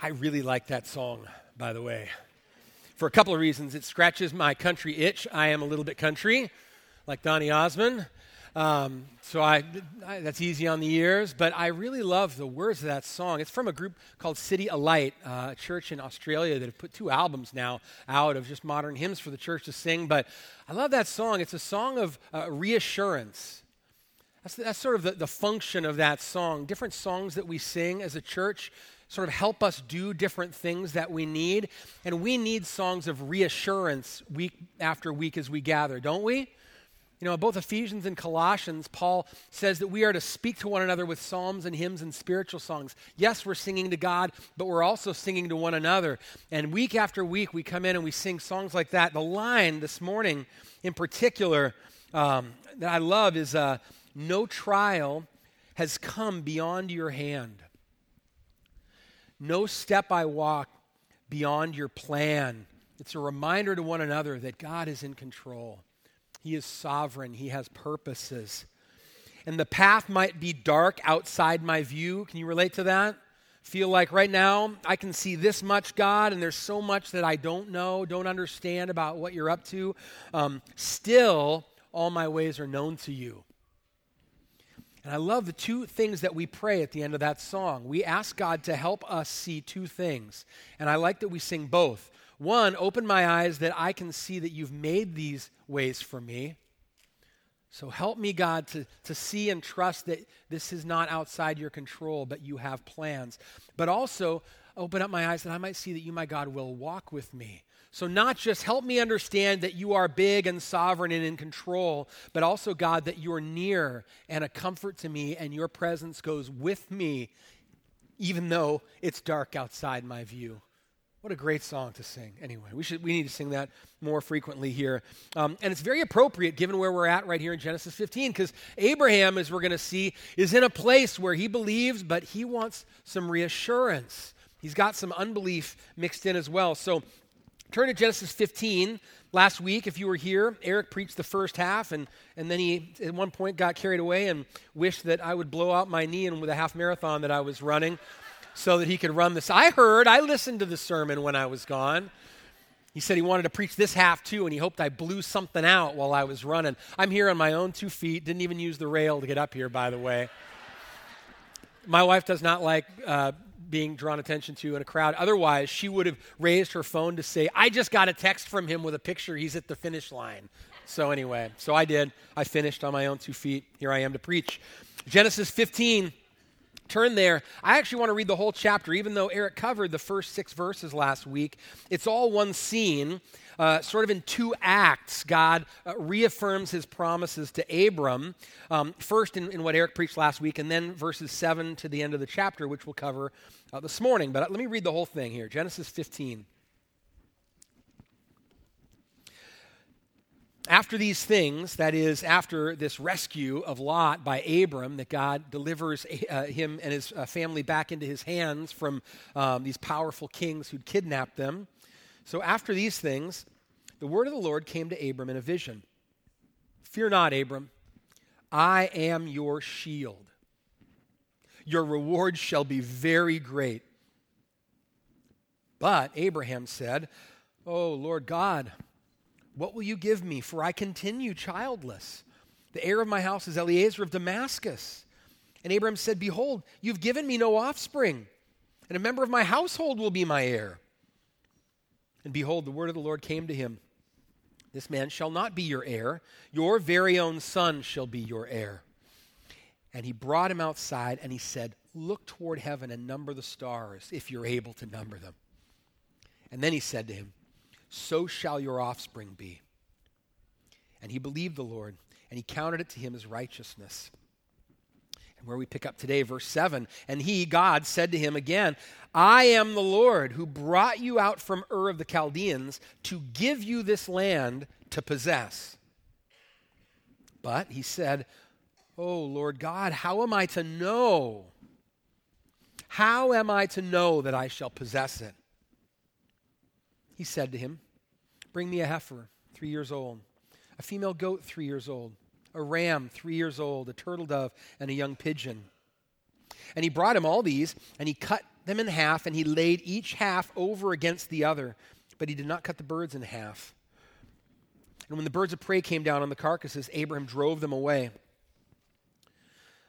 I really like that song, by the way, for a couple of reasons. It scratches my country itch. I am a little bit country, like Donny Osmond. Um, so I, I, that's easy on the ears, but I really love the words of that song. It's from a group called CityAlight, uh, a church in Australia that have put two albums now out of just modern hymns for the church to sing. But I love that song. It's a song of uh, reassurance. That's, that's sort of the, the function of that song. Different songs that we sing as a church sort of help us do different things that we need. And we need songs of reassurance week after week as we gather, don't we? You know, both Ephesians and Colossians, Paul says that we are to speak to one another with psalms and hymns and spiritual songs. Yes, we're singing to God, but we're also singing to one another. And week after week, we come in and we sing songs like that. The line this morning, in particular, um, that I love is uh, No trial has come beyond your hand. No step I walk beyond your plan. It's a reminder to one another that God is in control. He is sovereign, He has purposes. And the path might be dark outside my view. Can you relate to that? Feel like right now I can see this much, God, and there's so much that I don't know, don't understand about what you're up to. Um, still, all my ways are known to you. And I love the two things that we pray at the end of that song. We ask God to help us see two things. And I like that we sing both. One, open my eyes that I can see that you've made these ways for me. So help me, God, to, to see and trust that this is not outside your control, but you have plans. But also, open up my eyes that I might see that you, my God, will walk with me. So, not just help me understand that you are big and sovereign and in control, but also, God, that you're near and a comfort to me, and your presence goes with me, even though it's dark outside my view. What a great song to sing. Anyway, we, should, we need to sing that more frequently here. Um, and it's very appropriate given where we're at right here in Genesis 15, because Abraham, as we're going to see, is in a place where he believes, but he wants some reassurance. He's got some unbelief mixed in as well. So Turn to Genesis 15. Last week, if you were here, Eric preached the first half, and, and then he at one point got carried away and wished that I would blow out my knee in with a half marathon that I was running so that he could run this. I heard, I listened to the sermon when I was gone. He said he wanted to preach this half too, and he hoped I blew something out while I was running. I'm here on my own two feet, didn't even use the rail to get up here, by the way. My wife does not like uh, being drawn attention to in a crowd. Otherwise, she would have raised her phone to say, I just got a text from him with a picture. He's at the finish line. So, anyway, so I did. I finished on my own two feet. Here I am to preach. Genesis 15. Turn there. I actually want to read the whole chapter, even though Eric covered the first six verses last week. It's all one scene uh, sort of in two acts, God uh, reaffirms his promises to Abram, um, first in, in, what Eric preached last week, and then verses 7 to the end of the chapter, which we'll cover uh, this morning. But let me read the whole thing here Genesis 15. After these things, that is, after this rescue of Lot by Abram, that God delivers uh, him and his uh, family back into his hands from um, these powerful kings who'd kidnapped them, so after these things, the word of the Lord came to Abram in a vision Fear not, Abram, I am your shield. Your reward shall be very great. But Abraham said, Oh, Lord God, what will you give me? For I continue childless. The heir of my house is Eliezer of Damascus. And Abraham said, Behold, you've given me no offspring, and a member of my household will be my heir. And behold, the word of the Lord came to him This man shall not be your heir, your very own son shall be your heir. And he brought him outside and he said, Look toward heaven and number the stars, if you're able to number them. And then he said to him, So shall your offspring be. And he believed the Lord, and he counted it to him as righteousness. And where we pick up today, verse 7 And he, God, said to him again, I am the Lord who brought you out from Ur of the Chaldeans to give you this land to possess. But he said, Oh, Lord God, how am I to know? How am I to know that I shall possess it? He said to him, Bring me a heifer, three years old, a female goat, three years old a ram three years old, a turtle dove, and a young pigeon. And he brought him all these, and he cut them in half, and he laid each half over against the other, but he did not cut the birds in half. And when the birds of prey came down on the carcasses, Abraham drove them away.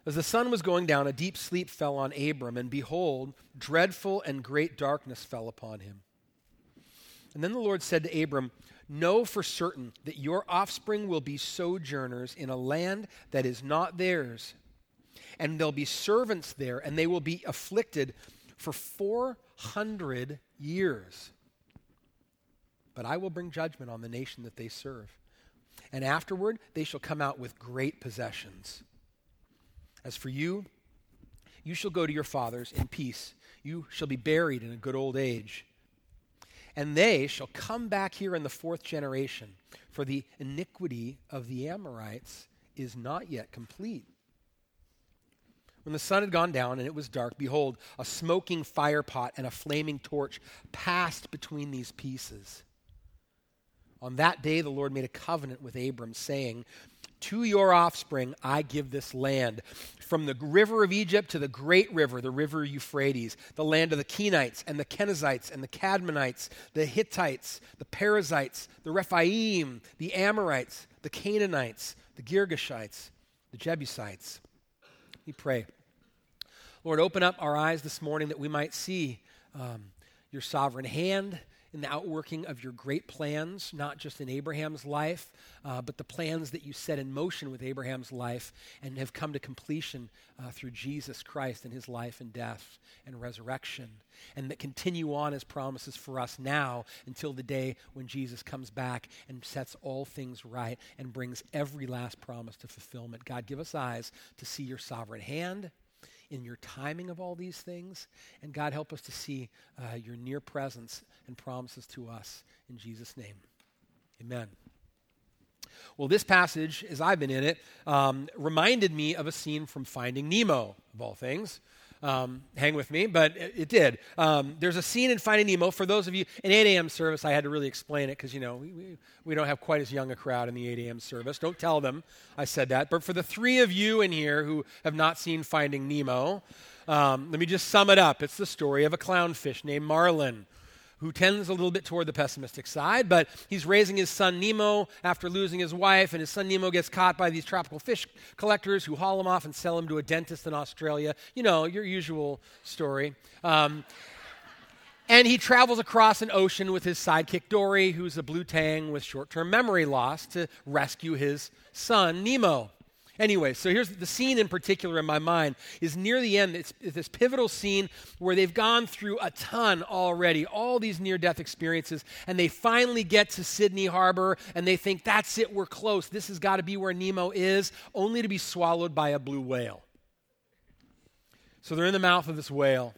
As the sun was going down, a deep sleep fell on Abram, and behold, dreadful and great darkness fell upon him. And then the Lord said to Abram, Know for certain that your offspring will be sojourners in a land that is not theirs, and they'll be servants there, and they will be afflicted for 400 years. But I will bring judgment on the nation that they serve. And afterward, they shall come out with great possessions. As for you, you shall go to your fathers in peace. You shall be buried in a good old age. And they shall come back here in the fourth generation, for the iniquity of the Amorites is not yet complete. When the sun had gone down and it was dark, behold, a smoking firepot and a flaming torch passed between these pieces. On that day, the Lord made a covenant with Abram, saying, to your offspring I give this land. From the river of Egypt to the great river, the river Euphrates, the land of the Kenites and the Kenizzites and the Kadmonites, the Hittites, the Perizzites, the Rephaim, the Amorites, the Canaanites, the Girgashites, the Jebusites. We pray. Lord, open up our eyes this morning that we might see um, your sovereign hand in the outworking of your great plans, not just in Abraham's life, uh, but the plans that you set in motion with Abraham's life and have come to completion uh, through Jesus Christ and his life and death and resurrection, and that continue on as promises for us now until the day when Jesus comes back and sets all things right and brings every last promise to fulfillment. God, give us eyes to see your sovereign hand in your timing of all these things. And God, help us to see uh, your near presence and promises to us. In Jesus' name, amen. Well, this passage, as I've been in it, um, reminded me of a scene from Finding Nemo, of all things um, hang with me, but it, it did. Um, there's a scene in Finding Nemo. For those of you in 8 a.m. service, I had to really explain it because, you know, we, we, we, don't have quite as young a crowd in the 8 a.m. service. Don't tell them I said that. But for the three of you in here who have not seen Finding Nemo, um, let me just sum it up. It's the story of a clownfish named Marlin who tends a little bit toward the pessimistic side, but he's raising his son Nemo after losing his wife, and his son Nemo gets caught by these tropical fish collectors who haul him off and sell him to a dentist in Australia. You know, your usual story. Um, and he travels across an ocean with his sidekick Dory, who's a blue tang with short term memory loss, to rescue his son Nemo. Anyway, so here's the scene in particular in my mind is near the end. It's, it's this pivotal scene where they've gone through a ton already, all these near death experiences, and they finally get to Sydney Harbor and they think, that's it, we're close. This has got to be where Nemo is, only to be swallowed by a blue whale. So they're in the mouth of this whale,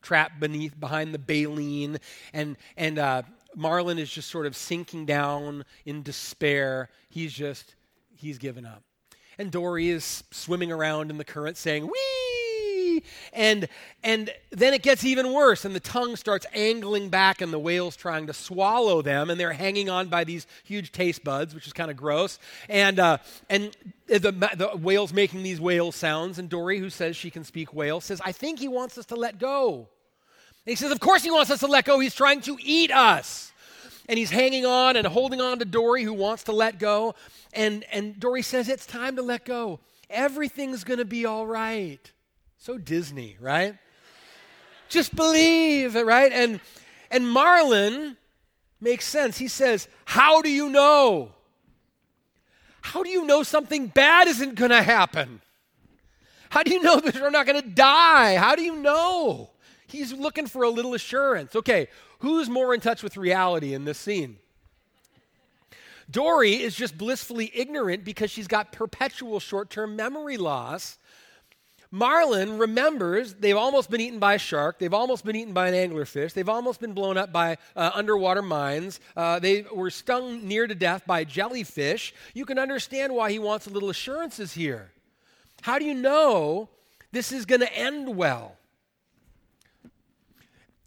trapped beneath, behind the baleen, and, and uh, Marlin is just sort of sinking down in despair. He's just, he's given up and Dory is swimming around in the current saying, wee! And, and then it gets even worse, and the tongue starts angling back, and the whale's trying to swallow them, and they're hanging on by these huge taste buds, which is kind of gross. And, uh, and the, the whale's making these whale sounds, and Dory, who says she can speak whale, says, I think he wants us to let go. And he says, Of course he wants us to let go. He's trying to eat us and he's hanging on and holding on to Dory, who wants to let go. And, and Dory says, It's time to let go. Everything's going to be all right. So Disney, right? Just believe, right? And, and Marlin makes sense. He says, How do you know? How do you know something bad isn't going to happen? How do you know that you're not going to die? How do you know? He's looking for a little assurance. Okay, who's more in touch with reality in this scene? Dory is just blissfully ignorant because she's got perpetual short term memory loss. Marlin remembers they've almost been eaten by a shark. They've almost been eaten by an anglerfish. They've almost been blown up by uh, underwater mines. Uh, they were stung near to death by jellyfish. You can understand why he wants a little assurances here. How do you know this is going to end well?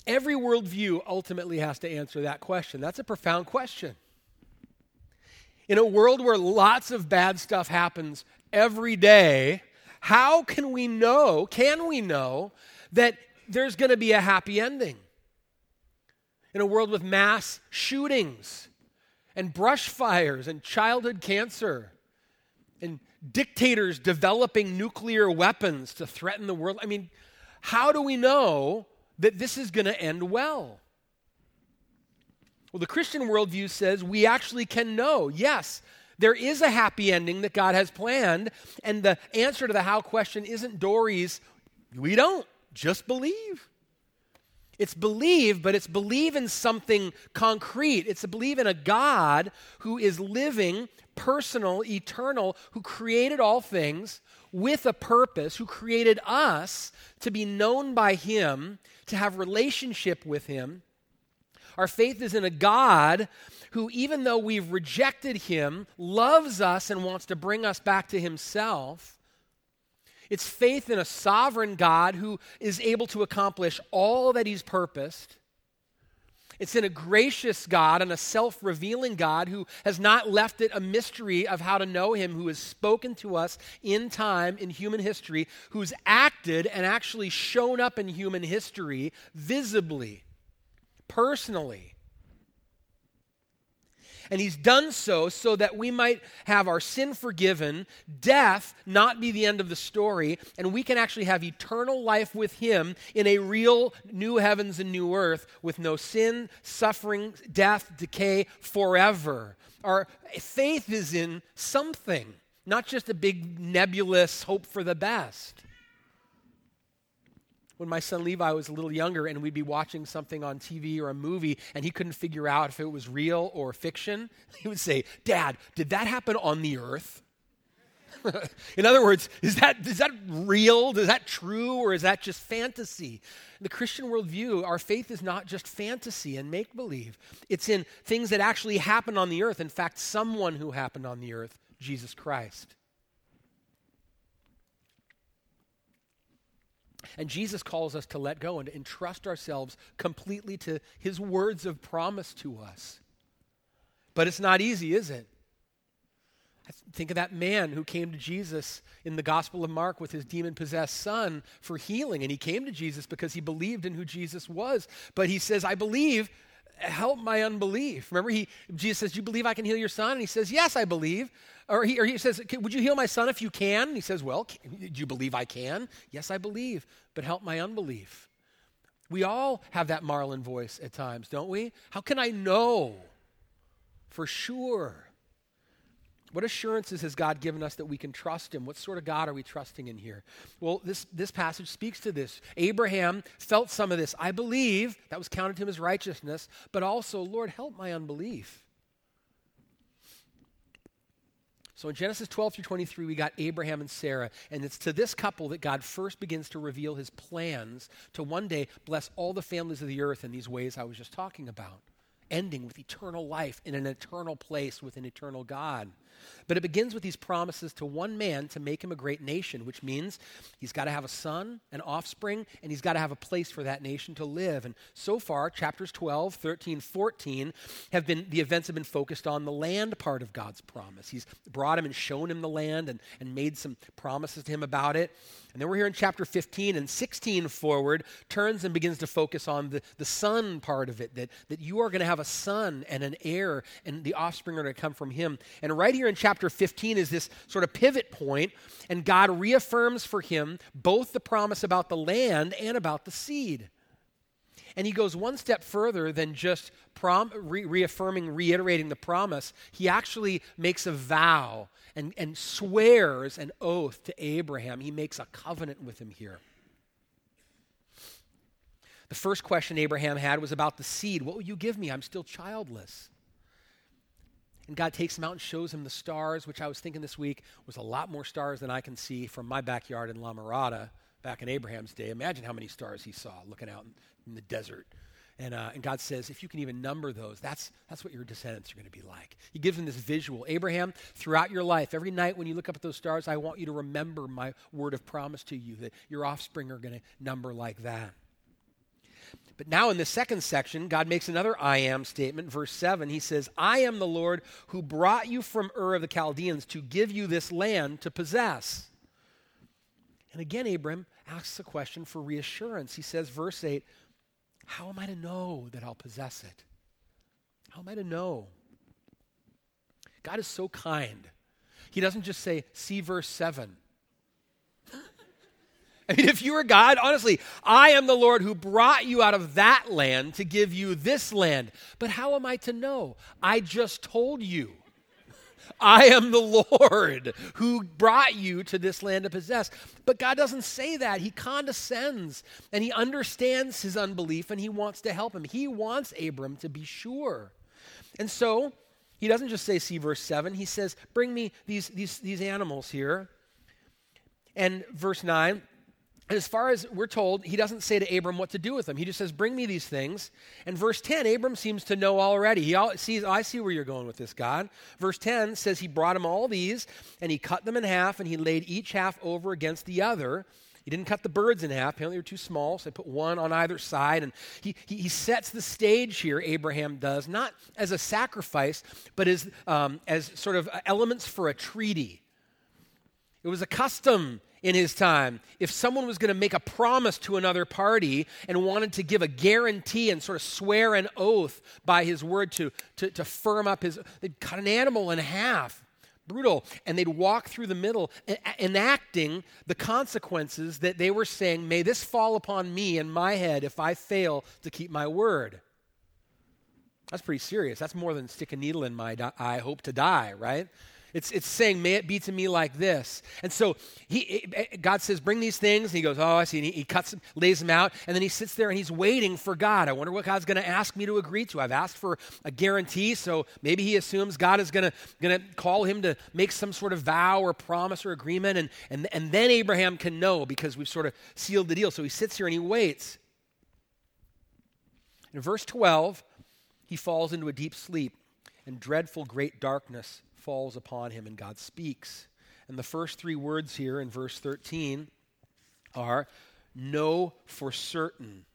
Every worldview ultimately has to answer that question. That's a profound question. In a world where lots of bad stuff happens every day, how can we know, can we know, that there's going to be a happy ending. In a world with mass shootings and brush fires and childhood cancer and dictators developing nuclear weapons to threaten the world. I mean, how do we know that this is going to end well? Well, the Christian worldview says we actually can know. Yes, there is a happy ending that God has planned, and the answer to the how question isn't Dory's, we don't, just believe. It's believe, but it's believe in something concrete. It's a believe in a God who is living, personal, eternal, who created all things with a purpose, who created us to be known by Him, to have relationship with Him. Our faith is in a God who, even though we've rejected Him, loves us and wants to bring us back to Himself. It's faith in a sovereign God who is able to accomplish all that He's purposed. It's in a gracious God and a self revealing God who has not left it a mystery of how to know Him, who has spoken to us in time, in human history, who's acted and actually shown up in human history visibly, personally. And he's done so so that we might have our sin forgiven, death not be the end of the story, and we can actually have eternal life with him in a real new heavens and new earth with no sin, suffering, death, decay forever. Our faith is in something, not just a big nebulous hope for the best when my son Levi was a little younger and we'd be watching something on TV or a movie and he couldn't figure out if it was real or fiction, he would say, Dad, did that happen on the earth? In other words, is that, is that real? Is that true? Or is that just fantasy? In the Christian worldview, our faith is not just fantasy and make believe, it's in things that actually happen on the earth. In fact, someone who happened on the earth, Jesus Christ. And Jesus calls us to let go and entrust ourselves completely to his words of promise to us. But it's not easy, is it? Think of that man who came to Jesus in the Gospel of Mark with his demon possessed son for healing. And he came to Jesus because he believed in who Jesus was. But he says, I believe, help my unbelief. Remember, he, Jesus says, Do you believe I can heal your son? And he says, Yes, I believe. Or he, or he says, Would you heal my son if you can? And he says, Well, do you believe I can? Yes, I believe, but help my unbelief. We all have that Marlin voice at times, don't we? How can I know for sure? What assurances has God given us that we can trust Him? What sort of God are we trusting in here? Well, this, this passage speaks to this. Abraham felt some of this. I believe that was counted to him as righteousness, but also, Lord, help my unbelief. So in Genesis 12 through 23, we got Abraham and Sarah, and it's to this couple that God first begins to reveal his plans to one day bless all the families of the earth in these ways I was just talking about, ending with eternal life in an eternal place with an eternal God. But it begins with these promises to one man to make him a great nation, which means he's got to have a son, an offspring, and he's got to have a place for that nation to live. And so far, chapters 12, 13, 14 have been, the events have been focused on the land part of God's promise. He's brought him and shown him the land and, and made some promises to him about it. And then we're here in chapter 15 and 16 forward, turns and begins to focus on the, the son part of it, that, that you are going to have a son and an heir, and the offspring are going to come from him. And right here in chapter 15 is this sort of pivot point, and God reaffirms for him both the promise about the land and about the seed. And he goes one step further than just prom- re- reaffirming, reiterating the promise. He actually makes a vow and, and swears an oath to Abraham. He makes a covenant with him here. The first question Abraham had was about the seed. What will you give me? I'm still childless. And God takes him out and shows him the stars, which I was thinking this week was a lot more stars than I can see from my backyard in La Mirada back in Abraham's day. Imagine how many stars he saw looking out in the desert. And, uh, and God says, if you can even number those, that's, that's what your descendants are going to be like. He gives him this visual. Abraham, throughout your life, every night when you look up at those stars, I want you to remember my word of promise to you that your offspring are going to number like that. But now in the second section, God makes another I am statement. Verse 7, he says, I am the Lord who brought you from Ur of the Chaldeans to give you this land to possess. And again, Abram asks a question for reassurance. He says, verse 8, How am I to know that I'll possess it? How am I to know? God is so kind. He doesn't just say, See verse 7. I mean, if you were God, honestly, I am the Lord who brought you out of that land to give you this land. But how am I to know? I just told you. I am the Lord who brought you to this land to possess. But God doesn't say that. He condescends and he understands his unbelief and he wants to help him. He wants Abram to be sure. And so he doesn't just say, see verse 7, he says, bring me these, these, these animals here. And verse 9, and as far as we're told, he doesn't say to Abram what to do with them. He just says, Bring me these things. And verse 10, Abram seems to know already. He all, sees, I see where you're going with this, God. Verse 10 says he brought him all these, and he cut them in half, and he laid each half over against the other. He didn't cut the birds in half. Apparently, they were too small, so he put one on either side. And he, he, he sets the stage here, Abraham does, not as a sacrifice, but as, um, as sort of elements for a treaty. It was a custom in his time. If someone was going to make a promise to another party and wanted to give a guarantee and sort of swear an oath by his word to, to, to firm up his, they'd cut an animal in half. Brutal. And they'd walk through the middle, enacting the consequences that they were saying, May this fall upon me and my head if I fail to keep my word. That's pretty serious. That's more than stick a needle in my eye, hope to die, right? It's, it's saying, may it be to me like this. And so he, God says, bring these things. And he goes, oh, I see. And he, he cuts them, lays them out. And then he sits there and he's waiting for God. I wonder what God's going to ask me to agree to. I've asked for a guarantee. So maybe he assumes God is going to call him to make some sort of vow or promise or agreement. And, and, and then Abraham can know because we've sort of sealed the deal. So he sits here and he waits. In verse 12, he falls into a deep sleep, and dreadful great darkness falls upon him and God speaks. And the first three words here in verse 13 are know for certain.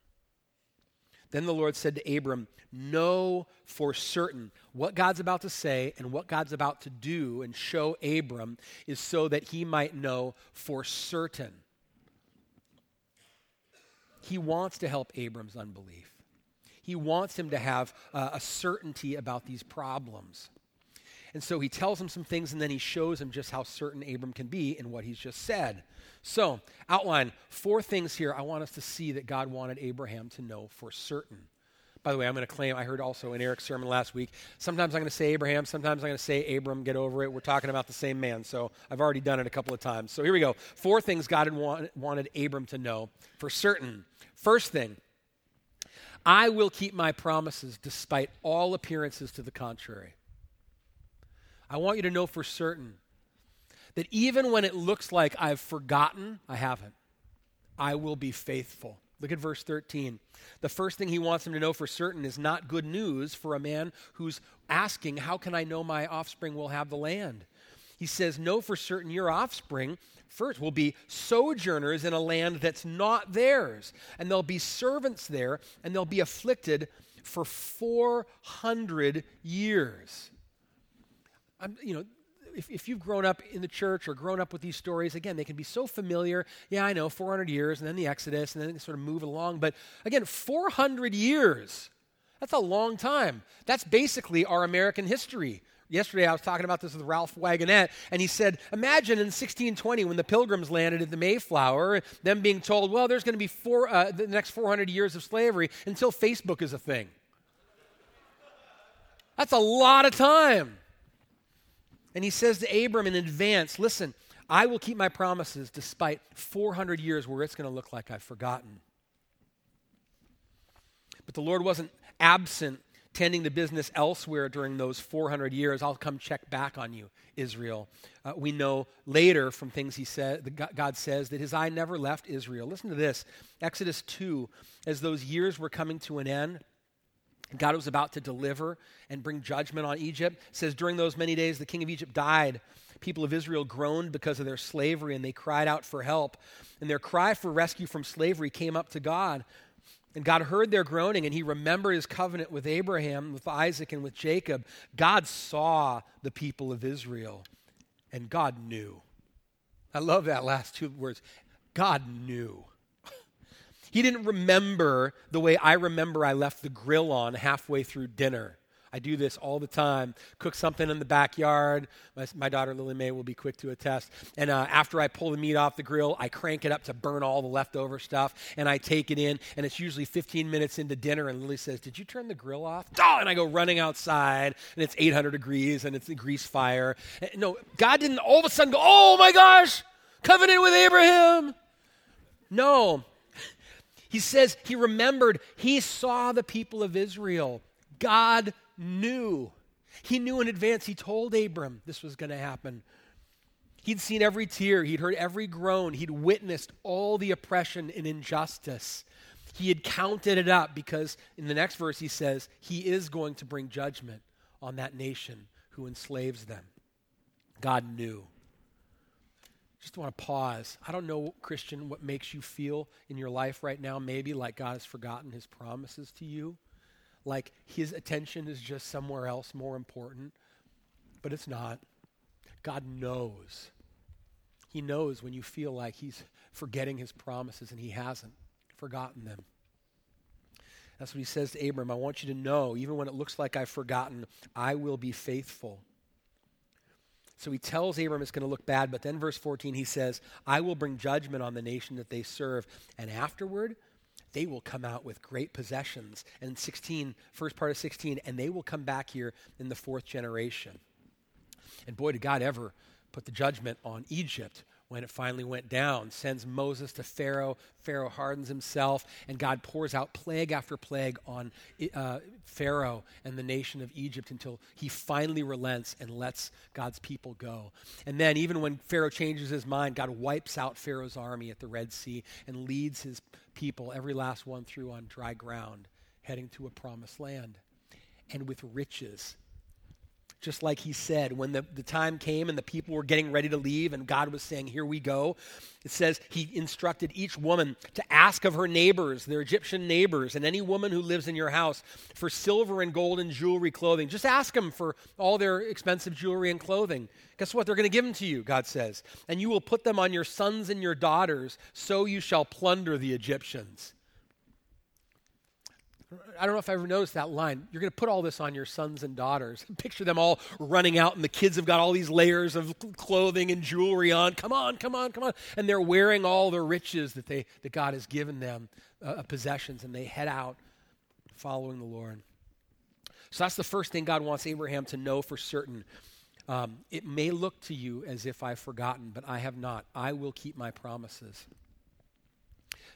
Then the Lord said to Abram, Know for certain. What God's about to say and what God's about to do and show Abram is so that he might know for certain. He wants to help Abram's unbelief. He wants him to have uh, a certainty about these problems. And so he tells him some things and then he shows him just how certain Abram can be in what he's just said. So, outline four things here I want us to see that God wanted Abraham to know for certain. By the way, I'm going to claim, I heard also in Eric's sermon last week, sometimes I'm going to say Abraham, sometimes I'm going to say Abram, get over it. We're talking about the same man. So I've already done it a couple of times. So here we go. Four things God had want, wanted Abram to know for certain. First thing, I will keep my promises despite all appearances to the contrary. I want you to know for certain that even when it looks like I've forgotten, I haven't. I will be faithful. Look at verse 13. The first thing he wants him to know for certain is not good news for a man who's asking, How can I know my offspring will have the land? He says, Know for certain your offspring first will be sojourners in a land that's not theirs, and they'll be servants there, and they'll be afflicted for 400 years. I'm, you know, if, if you've grown up in the church or grown up with these stories, again, they can be so familiar. Yeah, I know, 400 years, and then the Exodus, and then they sort of move along. But again, 400 years, that's a long time. That's basically our American history. Yesterday, I was talking about this with Ralph Wagonette, and he said, Imagine in 1620 when the pilgrims landed at the Mayflower, them being told, well, there's going to be four, uh, the next 400 years of slavery until Facebook is a thing. That's a lot of time. And he says to Abram in advance, Listen, I will keep my promises despite 400 years where it's going to look like I've forgotten. But the Lord wasn't absent tending the business elsewhere during those 400 years. I'll come check back on you, Israel. Uh, we know later from things he said, God says that his eye never left Israel. Listen to this Exodus 2, as those years were coming to an end. God was about to deliver and bring judgment on Egypt. It says, During those many days, the king of Egypt died. People of Israel groaned because of their slavery, and they cried out for help. And their cry for rescue from slavery came up to God. And God heard their groaning, and he remembered his covenant with Abraham, with Isaac, and with Jacob. God saw the people of Israel, and God knew. I love that last two words. God knew. He didn't remember the way I remember I left the grill on halfway through dinner. I do this all the time. Cook something in the backyard. My, my daughter Lily Mae will be quick to attest. And uh, after I pull the meat off the grill, I crank it up to burn all the leftover stuff, and I take it in. And it's usually 15 minutes into dinner, and Lily says, "Did you turn the grill off?" Oh, and I go running outside, and it's 800 degrees, and it's a grease fire. And, no, God didn't all of a sudden go, "Oh my gosh, covenant with Abraham." No. He says he remembered, he saw the people of Israel. God knew. He knew in advance. He told Abram this was going to happen. He'd seen every tear, he'd heard every groan, he'd witnessed all the oppression and injustice. He had counted it up because in the next verse he says, He is going to bring judgment on that nation who enslaves them. God knew. Just want to pause. I don't know, Christian, what makes you feel in your life right now, maybe like God has forgotten his promises to you like his attention is just somewhere else more important. But it's not. God knows. He knows when you feel like he's forgetting his promises, and he hasn't forgotten them. That's what he says to Abram. I want you to know, even when it looks like I've forgotten, I will be faithful. So he tells Abram it's going to look bad, but then verse 14 he says, I will bring judgment on the nation that they serve, and afterward they will come out with great possessions. And 16, first part of 16, and they will come back here in the fourth generation. And boy, did God ever put the judgment on Egypt when it finally went down, sends Moses to Pharaoh. Pharaoh hardens himself, and God pours out plague after plague on uh, Pharaoh and the nation of Egypt until he finally relents and lets God's people go. And then, even when Pharaoh changes his mind, God wipes out Pharaoh's army at the Red Sea and leads his people, every last one, through on dry ground, heading to a promised land and with riches just like he said when the, the time came and the people were getting ready to leave and God was saying, Here we go. It says he instructed each woman to ask of her neighbors, their Egyptian neighbors, and any woman who lives in your house for silver and gold and jewelry, clothing. Just ask them for all their expensive jewelry and clothing. Guess what? They're going to give them to you, God says. And you will put them on your sons and your daughters, so you shall plunder the Egyptians. I don't know if I ever noticed that line. You're going to put all this on your sons and daughters. Picture them all running out, and the kids have got all these layers of clothing and jewelry on. Come on, come on, come on. And they're wearing all the riches that, they, that God has given them, uh, possessions, and they head out following the Lord. So that's the first thing God wants Abraham to know for certain. Um, it may look to you as if I've forgotten, but I have not. I will keep my promises.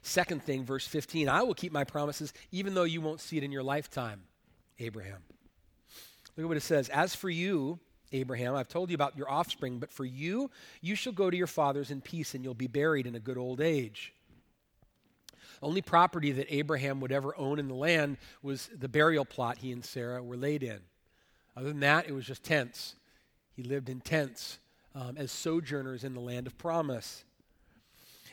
Second thing, verse 15 I will keep my promises even though you won't see it in your lifetime, Abraham. Look at what it says. As for you, Abraham, I've told you about your offspring, but for you, you shall go to your fathers in peace and you'll be buried in a good old age. Only property that Abraham would ever own in the land was the burial plot he and Sarah were laid in. Other than that, it was just tents. He lived in tents um, as sojourners in the land of promise.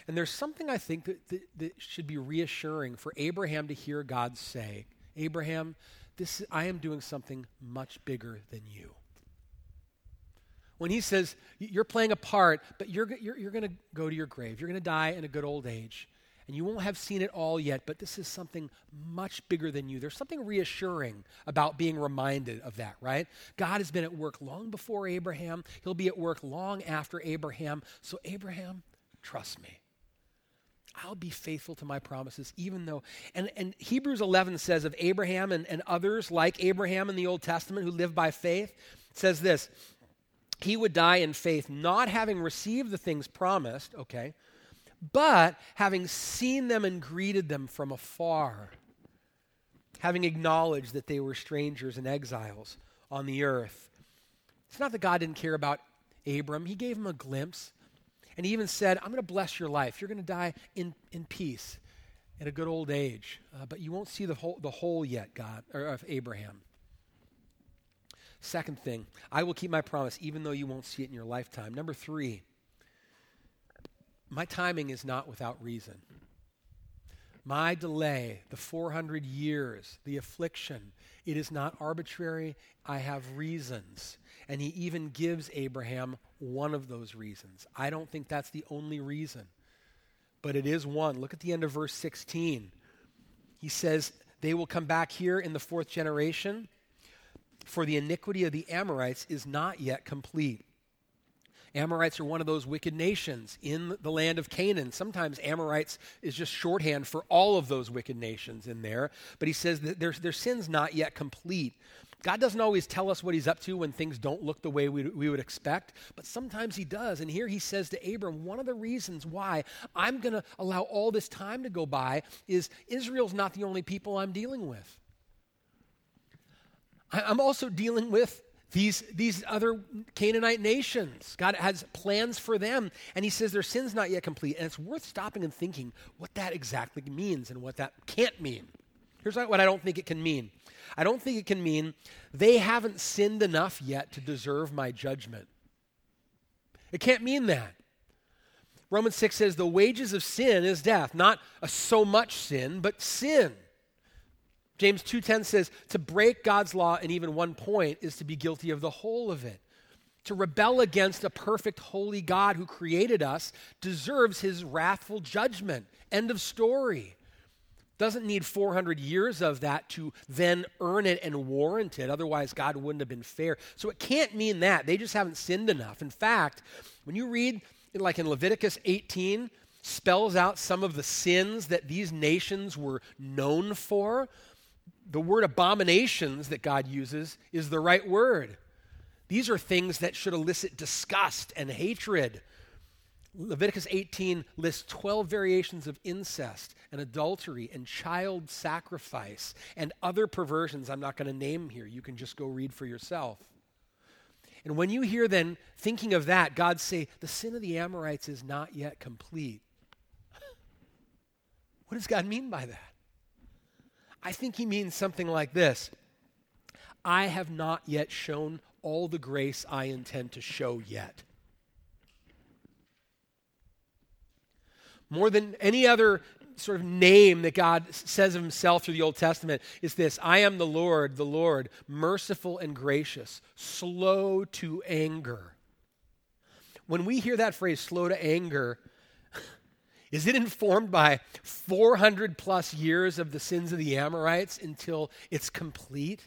And there's something I think that, that, that, should be reassuring for Abraham to hear God say, Abraham, this, I am doing something much bigger than you. When he says, You're playing a part, but you're, you're, you're going to go to your grave, you're going to die in a good old age, and you won't have seen it all yet, but this is something much bigger than you. There's something reassuring about being reminded of that, right? God has been at work long before Abraham, He'll be at work long after Abraham. So, Abraham, trust me. I'll be faithful to my promises, even though. And, and Hebrews 11 says of Abraham and, and others like Abraham in the Old Testament who lived by faith, says this He would die in faith, not having received the things promised, okay, but having seen them and greeted them from afar, having acknowledged that they were strangers and exiles on the earth. It's not that God didn't care about Abram, He gave him a glimpse and he even said, I'm going to bless your life. You're going to die in, in peace at a good old age. Uh, but you won't see the whole, the whole yet, God, or of Abraham. Second thing, I will keep my promise even though you won't see it in your lifetime. Number three, my timing is not without reason. My delay, the 400 years, the affliction, it is not arbitrary. I have reasons. And he even gives Abraham one of those reasons. I don't think that's the only reason. but it is one. Look at the end of verse 16. He says, They will come back here in the fourth generation, for the iniquity of the Amorites is not yet complete. Amorites are one of those wicked nations in the land of Canaan. Sometimes Amorites is just shorthand for all of those wicked nations in there. But he says that their, their sin's not yet complete. God doesn't always tell us what he's up to when things don't look the way we, we would expect, but sometimes he does. And here he says to Abram, one of the reasons why I'm going to allow all this time to go by is Israel's not the only people I'm dealing with. I, I'm also dealing with these, these other Canaanite nations. God has plans for them, and He says their sin's not yet complete. And it's worth stopping and thinking what that exactly means and what that can't mean. Here's what I don't think it can mean I don't think it can mean they haven't sinned enough yet to deserve my judgment. It can't mean that. Romans 6 says the wages of sin is death, not a so much sin, but sin. James 2:10 says to break God's law in even one point is to be guilty of the whole of it. To rebel against a perfect holy God who created us deserves his wrathful judgment. End of story. Doesn't need 400 years of that to then earn it and warrant it. Otherwise, God wouldn't have been fair. So it can't mean that. They just haven't sinned enough. In fact, when you read, like in Leviticus 18, spells out some of the sins that these nations were known for, the word abominations that God uses is the right word. These are things that should elicit disgust and hatred. Leviticus 18 lists 12 variations of incest and adultery and child sacrifice and other perversions I'm not going to name here. You can just go read for yourself. And when you hear then thinking of that, God say, the sin of the Amorites is not yet complete. what does God mean by that? I think he means something like this I have not yet shown all the grace I intend to show yet. More than any other sort of name that God says of himself through the Old Testament is this I am the Lord, the Lord, merciful and gracious, slow to anger. When we hear that phrase, slow to anger, is it informed by 400 plus years of the sins of the Amorites until it's complete?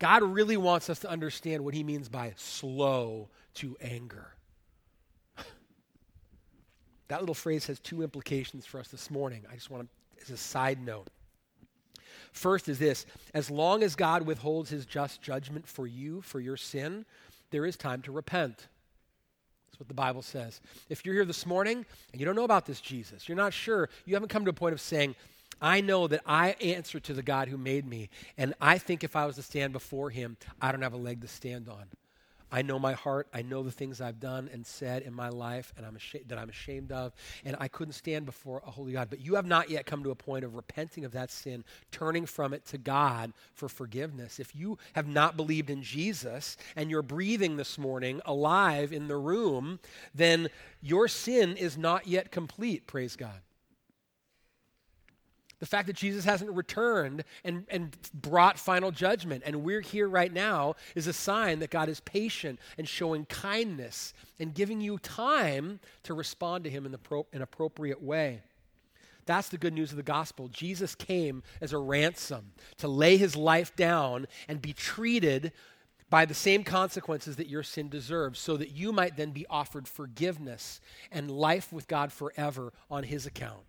God really wants us to understand what he means by slow to anger. That little phrase has two implications for us this morning. I just want to, as a side note. First is this as long as God withholds his just judgment for you, for your sin, there is time to repent. That's what the Bible says. If you're here this morning and you don't know about this Jesus, you're not sure, you haven't come to a point of saying, I know that I answer to the God who made me, and I think if I was to stand before him, I don't have a leg to stand on. I know my heart. I know the things I've done and said in my life and I'm ashamed, that I'm ashamed of. And I couldn't stand before a holy God. But you have not yet come to a point of repenting of that sin, turning from it to God for forgiveness. If you have not believed in Jesus and you're breathing this morning alive in the room, then your sin is not yet complete, praise God. The fact that Jesus hasn't returned and, and brought final judgment, and we're here right now, is a sign that God is patient and showing kindness and giving you time to respond to Him in the pro, an appropriate way. That's the good news of the gospel. Jesus came as a ransom to lay his life down and be treated by the same consequences that your sin deserves, so that you might then be offered forgiveness and life with God forever on his account.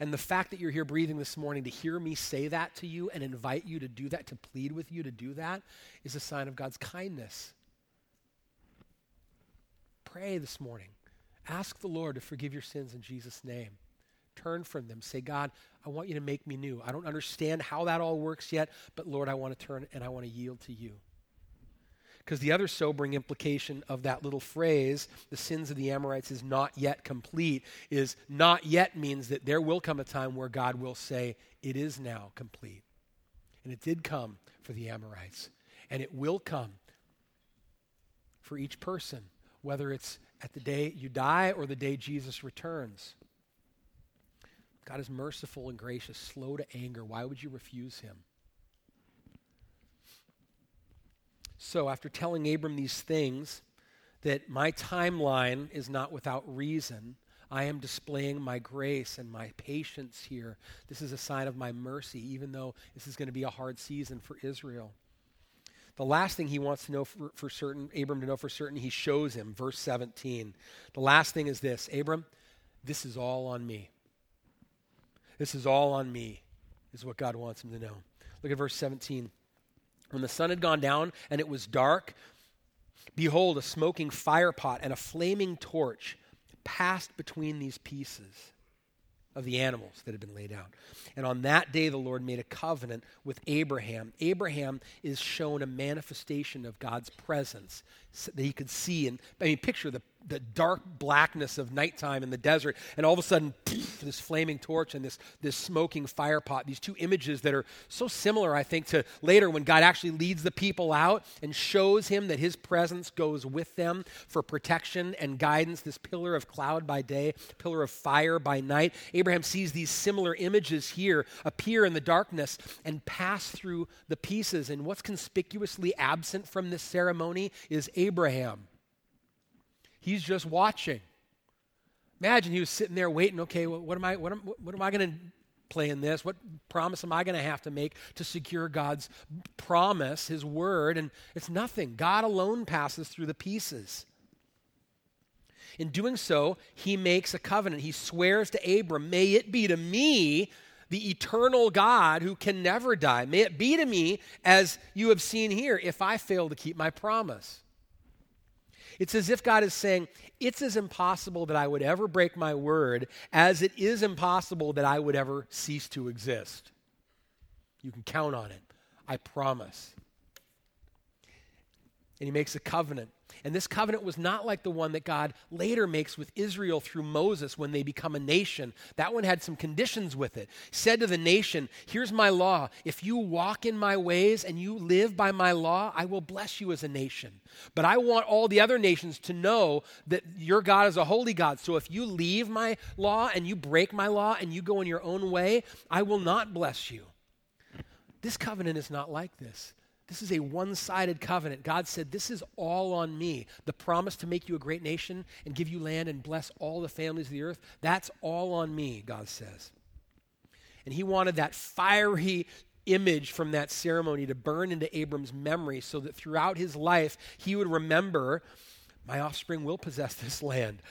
And the fact that you're here breathing this morning to hear me say that to you and invite you to do that, to plead with you to do that, is a sign of God's kindness. Pray this morning. Ask the Lord to forgive your sins in Jesus' name. Turn from them. Say, God, I want you to make me new. I don't understand how that all works yet, but Lord, I want to turn and I want to yield to you. Because the other sobering implication of that little phrase, the sins of the Amorites is not yet complete, is not yet means that there will come a time where God will say, It is now complete. And it did come for the Amorites. And it will come for each person, whether it's at the day you die or the day Jesus returns. God is merciful and gracious, slow to anger. Why would you refuse him? So, after telling Abram these things, that my timeline is not without reason. I am displaying my grace and my patience here. This is a sign of my mercy, even though this is going to be a hard season for Israel. The last thing he wants to know for, for certain, Abram to know for certain, he shows him, verse 17. The last thing is this Abram, this is all on me. This is all on me, is what God wants him to know. Look at verse 17. When the sun had gone down and it was dark, behold, a smoking firepot and a flaming torch passed between these pieces of the animals that had been laid out. And on that day, the Lord made a covenant with Abraham. Abraham is shown a manifestation of God's presence that he could see. And I mean, picture the the dark blackness of nighttime in the desert, and all of a sudden, poof, this flaming torch and this, this smoking fire pot. These two images that are so similar, I think, to later when God actually leads the people out and shows him that his presence goes with them for protection and guidance. This pillar of cloud by day, pillar of fire by night. Abraham sees these similar images here appear in the darkness and pass through the pieces. And what's conspicuously absent from this ceremony is Abraham. He's just watching. Imagine he was sitting there waiting, okay, what, am I, what am, what am I going to play in this? What promise am I going to have to make to secure God's promise, his word? And it's nothing. God alone passes through the pieces. In doing so, he makes a covenant. He swears to Abram, May it be to me, the eternal God who can never die. May it be to me as you have seen here if I fail to keep my promise. It's as if God is saying, It's as impossible that I would ever break my word as it is impossible that I would ever cease to exist. You can count on it. I promise. And he makes a covenant and this covenant was not like the one that God later makes with Israel through Moses when they become a nation. That one had some conditions with it. He said to the nation, Here's my law. If you walk in my ways and you live by my law, I will bless you as a nation. But I want all the other nations to know that your God is a holy God. So if you leave my law and you break my law and you go in your own way, I will not bless you. This covenant is not like this. This is a one sided covenant. God said, This is all on me. The promise to make you a great nation and give you land and bless all the families of the earth, that's all on me, God says. And he wanted that fiery image from that ceremony to burn into Abram's memory so that throughout his life he would remember my offspring will possess this land.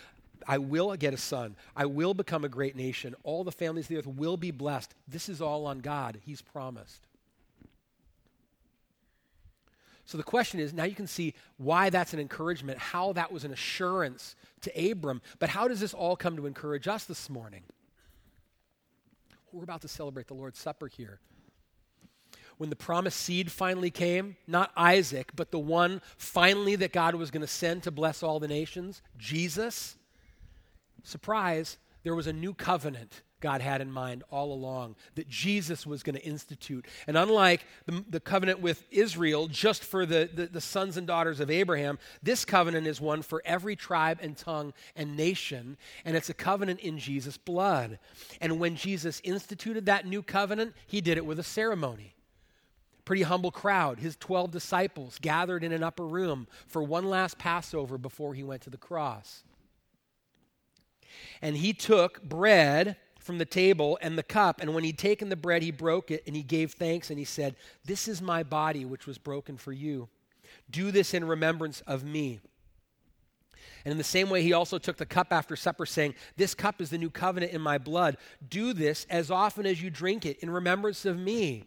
I will get a son. I will become a great nation. All the families of the earth will be blessed. This is all on God. He's promised. So the question is now you can see why that's an encouragement, how that was an assurance to Abram. But how does this all come to encourage us this morning? We're about to celebrate the Lord's Supper here. When the promised seed finally came, not Isaac, but the one finally that God was going to send to bless all the nations, Jesus, surprise, there was a new covenant God had in mind all along, that Jesus was going to institute. And unlike the, the covenant with Israel, just for the, the, the, sons and daughters of Abraham, this covenant is one for every tribe and tongue and nation, and it's a covenant in Jesus' blood. And when Jesus instituted that new covenant, he did it with a ceremony. Pretty humble crowd, his 12 disciples gathered in an upper room for one last Passover before he went to the cross. And he took bread from the table and the cup. And when he'd taken the bread, he broke it and he gave thanks and he said, This is my body, which was broken for you. Do this in remembrance of me. And in the same way, he also took the cup after supper, saying, This cup is the new covenant in my blood. Do this as often as you drink it in remembrance of me.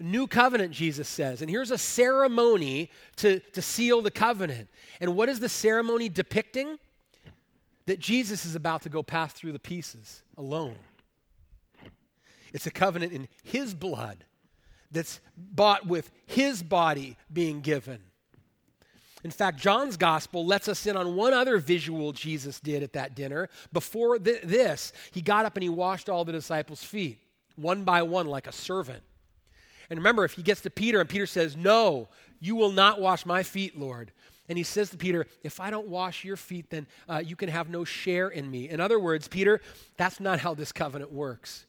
New covenant, Jesus says. And here's a ceremony to, to seal the covenant. And what is the ceremony depicting? that Jesus is about to go pass through the pieces alone. It's a covenant in His blood that's bought with His body being given. In fact, John's gospel lets us in on one other visual Jesus did at that dinner. Before th- this, he got up and he washed all the disciples' feet, one by one, like a servant. And remember, if he gets to Peter and Peter says, No, you will not wash my feet, Lord, and he says to Peter, If I don't wash your feet, then uh, you can have no share in me. In other words, Peter, that's not how this covenant works.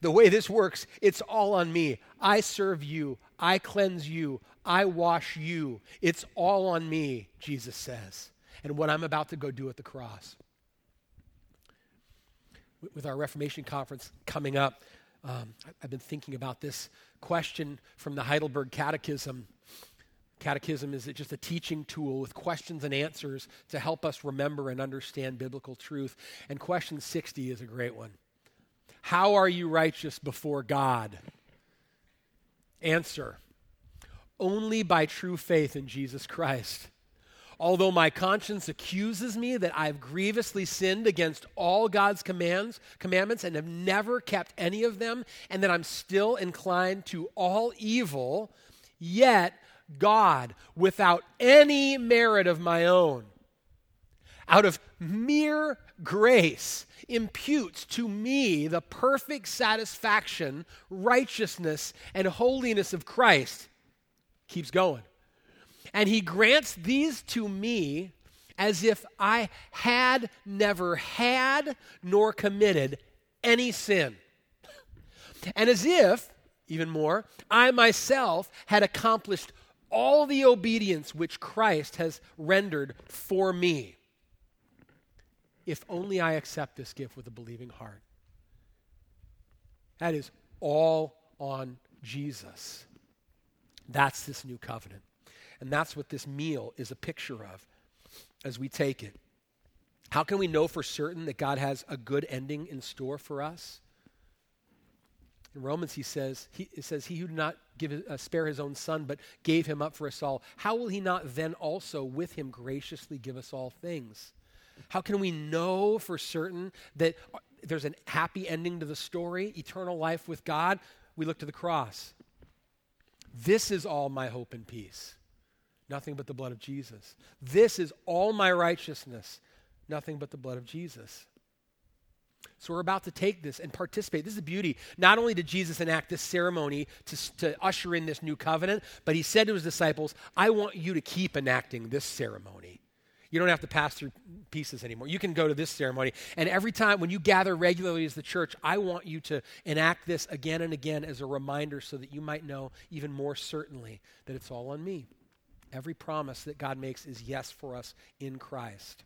The way this works, it's all on me. I serve you, I cleanse you, I wash you. It's all on me, Jesus says, and what I'm about to go do at the cross. With our Reformation conference coming up, um, I've been thinking about this question from the Heidelberg Catechism. Catechism is just a teaching tool with questions and answers to help us remember and understand biblical truth. And question 60 is a great one. How are you righteous before God? Answer Only by true faith in Jesus Christ. Although my conscience accuses me that I've grievously sinned against all God's commands, commandments and have never kept any of them, and that I'm still inclined to all evil, yet God, without any merit of my own, out of mere grace, imputes to me the perfect satisfaction, righteousness, and holiness of Christ. Keeps going. And he grants these to me as if I had never had nor committed any sin. And as if, even more, I myself had accomplished all the obedience which Christ has rendered for me. If only I accept this gift with a believing heart. That is all on Jesus. That's this new covenant. And that's what this meal is a picture of as we take it. How can we know for certain that God has a good ending in store for us? In Romans, he says, he, it says, He who did not give, uh, spare his own son, but gave him up for us all, how will he not then also with him graciously give us all things? How can we know for certain that there's a happy ending to the story, eternal life with God? We look to the cross. This is all my hope and peace. Nothing but the blood of Jesus. This is all my righteousness. Nothing but the blood of Jesus. So we're about to take this and participate. This is the beauty. Not only did Jesus enact this ceremony to, to usher in this new covenant, but he said to his disciples, I want you to keep enacting this ceremony. You don't have to pass through pieces anymore. You can go to this ceremony. And every time when you gather regularly as the church, I want you to enact this again and again as a reminder so that you might know even more certainly that it's all on me. Every promise that God makes is yes for us in Christ.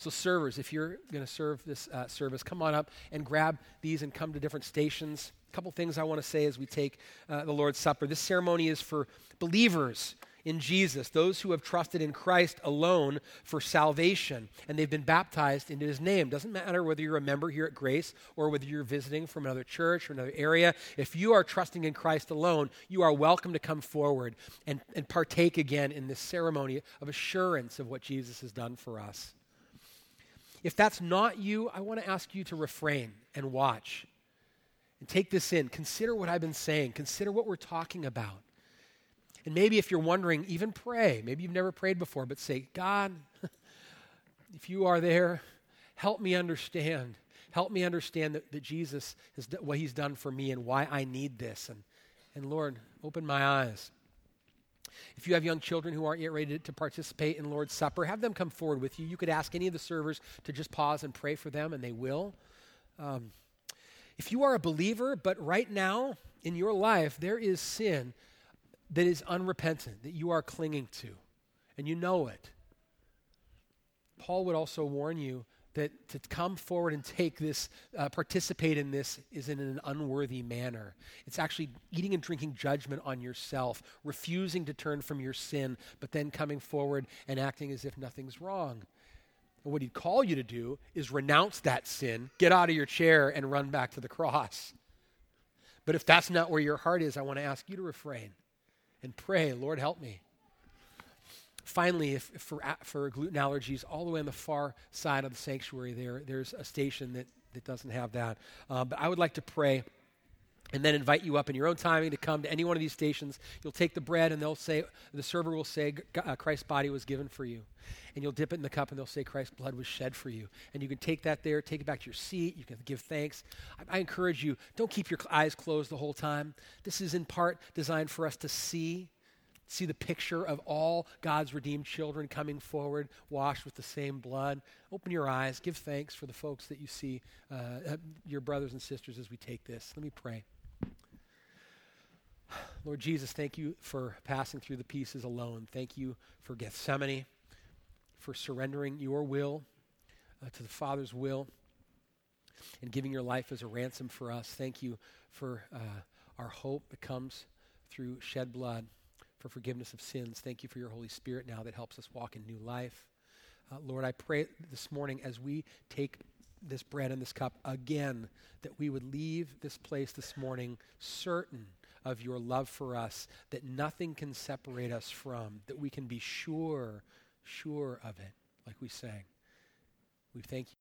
So, servers, if you're going to serve this uh, service, come on up and grab these and come to different stations. A couple things I want to say as we take uh, the Lord's Supper. This ceremony is for believers in Jesus, those who have trusted in Christ alone for salvation, and they've been baptized into his name. Doesn't matter whether you're a member here at Grace or whether you're visiting from another church or another area. If you are trusting in Christ alone, you are welcome to come forward and, and partake again in this ceremony of assurance of what Jesus has done for us. If that's not you, I want to ask you to refrain and watch and take this in. Consider what I've been saying, consider what we're talking about. And maybe if you're wondering, even pray. Maybe you've never prayed before, but say, God, if you are there, help me understand. Help me understand that, that Jesus has what he's done for me and why I need this. And, and Lord, open my eyes. If you have young children who aren't yet ready to participate in Lord's Supper, have them come forward with you. You could ask any of the servers to just pause and pray for them, and they will. Um, if you are a believer, but right now in your life there is sin that is unrepentant, that you are clinging to, and you know it, Paul would also warn you that to come forward and take this, uh, participate in this, is in an unworthy manner. It's actually eating and drinking judgment on yourself, refusing to turn from your sin, but then coming forward and acting as if nothing's wrong. And what he'd call you to do is renounce that sin, get out of your chair, and run back to the cross. But if that's not where your heart is, I want to ask you to refrain and pray, Lord, help me. Finally, if, if for, for gluten allergies, all the way on the far side of the sanctuary there, there's a station that, that doesn't have that. Uh, but I would like to pray and then invite you up in your own timing to come to any one of these stations. You'll take the bread and they'll say, the server will say, uh, Christ's body was given for you. And you'll dip it in the cup and they'll say, Christ's blood was shed for you. And you can take that there, take it back to your seat. You can give thanks. I, I encourage you, don't keep your eyes closed the whole time. This is in part designed for us to see see the picture of all God's redeemed children coming forward, washed with the same blood. Open your eyes. Give thanks for the folks that you see, uh, your brothers and sisters, as we take this. Let me pray. Lord Jesus, thank you for passing through the pieces alone. Thank you for Gethsemane, for surrendering your will uh, to the Father's will and giving your life as a ransom for us. Thank you for uh, our hope that comes through shed blood for forgiveness of sins. Thank you for your Holy Spirit now that helps us walk in new life. Uh, Lord, I pray this morning as we take this bread and this cup again, that we would leave this place this morning certain of your love for us, that nothing can separate us from, that we can be sure, sure of it, like we sang. We thank you.